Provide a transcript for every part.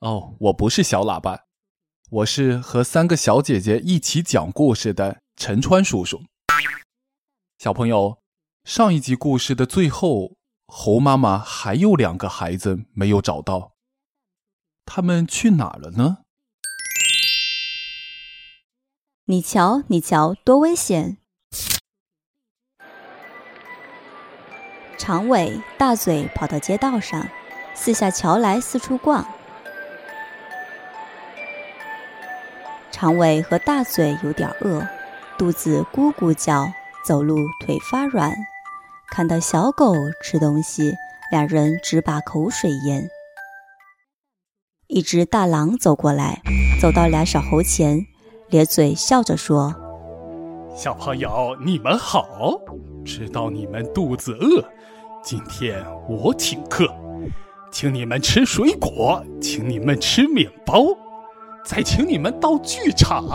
哦我不是小喇叭，我是和三个小姐姐一起讲故事的陈川叔叔。小朋友，上一集故事的最后，猴妈妈还有两个孩子没有找到，他们去哪了呢？你瞧，你瞧，多危险！长尾、大嘴跑到街道上，四下瞧来，四处逛。长尾和大嘴有点饿，肚子咕咕叫，走路腿发软。看到小狗吃东西，两人直把口水咽。一只大狼走过来，走到俩小猴前，咧嘴笑着说：“小朋友，你们好，知道你们肚子饿。”今天我请客，请你们吃水果，请你们吃面包，再请你们到剧场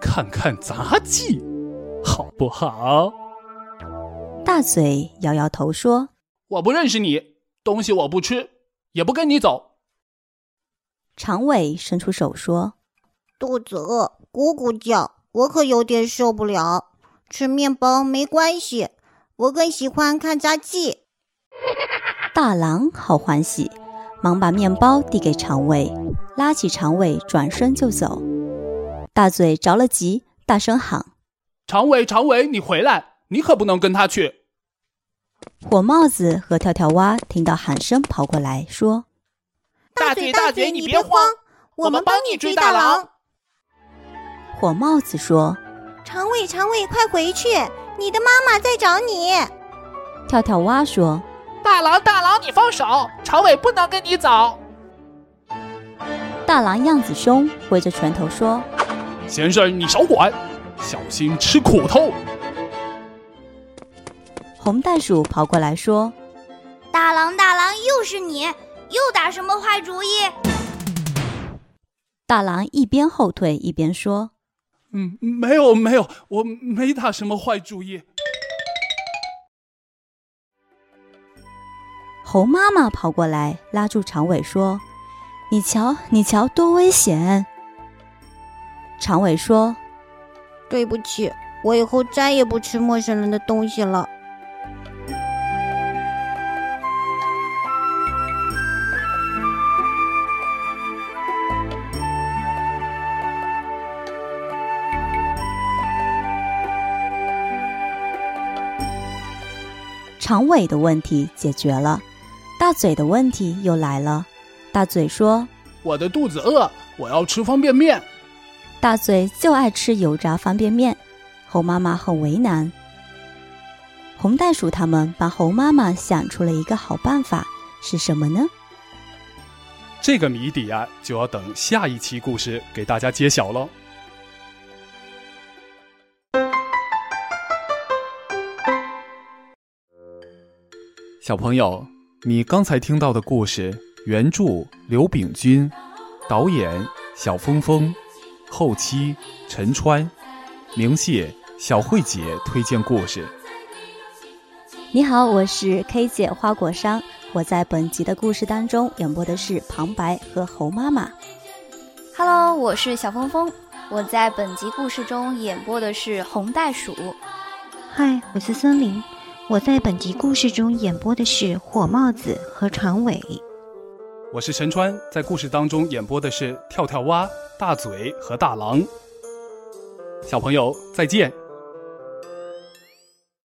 看看杂技，好不好？大嘴摇摇头说：“我不认识你，东西我不吃，也不跟你走。”长尾伸出手说：“肚子饿，咕咕叫，我可有点受不了。吃面包没关系，我更喜欢看杂技。”大狼好欢喜，忙把面包递给长尾，拉起长尾转身就走。大嘴着了急，大声喊：“长尾，长尾，你回来！你可不能跟他去！”火帽子和跳跳蛙听到喊声跑过来，说：“大嘴，大嘴，你别慌，我们帮你追大狼。”火帽子说：“长尾，长尾，快回去，你的妈妈在找你。”跳跳蛙说。大郎，大郎，你放手！长尾不能跟你走。大郎样子凶，挥着拳头说：“先生，你少管，小心吃苦头。”红袋鼠跑过来说：“大郎，大郎，又是你，又打什么坏主意？”大郎一边后退一边说：“嗯，没有，没有，我没打什么坏主意。”猴妈妈跑过来，拉住长尾说：“你瞧，你瞧，多危险！”长尾说：“对不起，我以后再也不吃陌生人的东西了。”长尾的问题解决了。大嘴的问题又来了。大嘴说：“我的肚子饿，我要吃方便面。”大嘴就爱吃油炸方便面。猴妈妈很为难。红袋鼠他们帮猴妈妈想出了一个好办法，是什么呢？这个谜底啊，就要等下一期故事给大家揭晓喽。小朋友。你刚才听到的故事，原著刘炳军，导演小峰峰，后期陈川，明谢小慧姐推荐故事。你好，我是 K 姐花果山，我在本集的故事当中演播的是旁白和猴妈妈。Hello，我是小峰峰，我在本集故事中演播的是红袋鼠。嗨，我是森林。我在本集故事中演播的是火帽子和长尾。我是陈川，在故事当中演播的是跳跳蛙、大嘴和大狼。小朋友再见。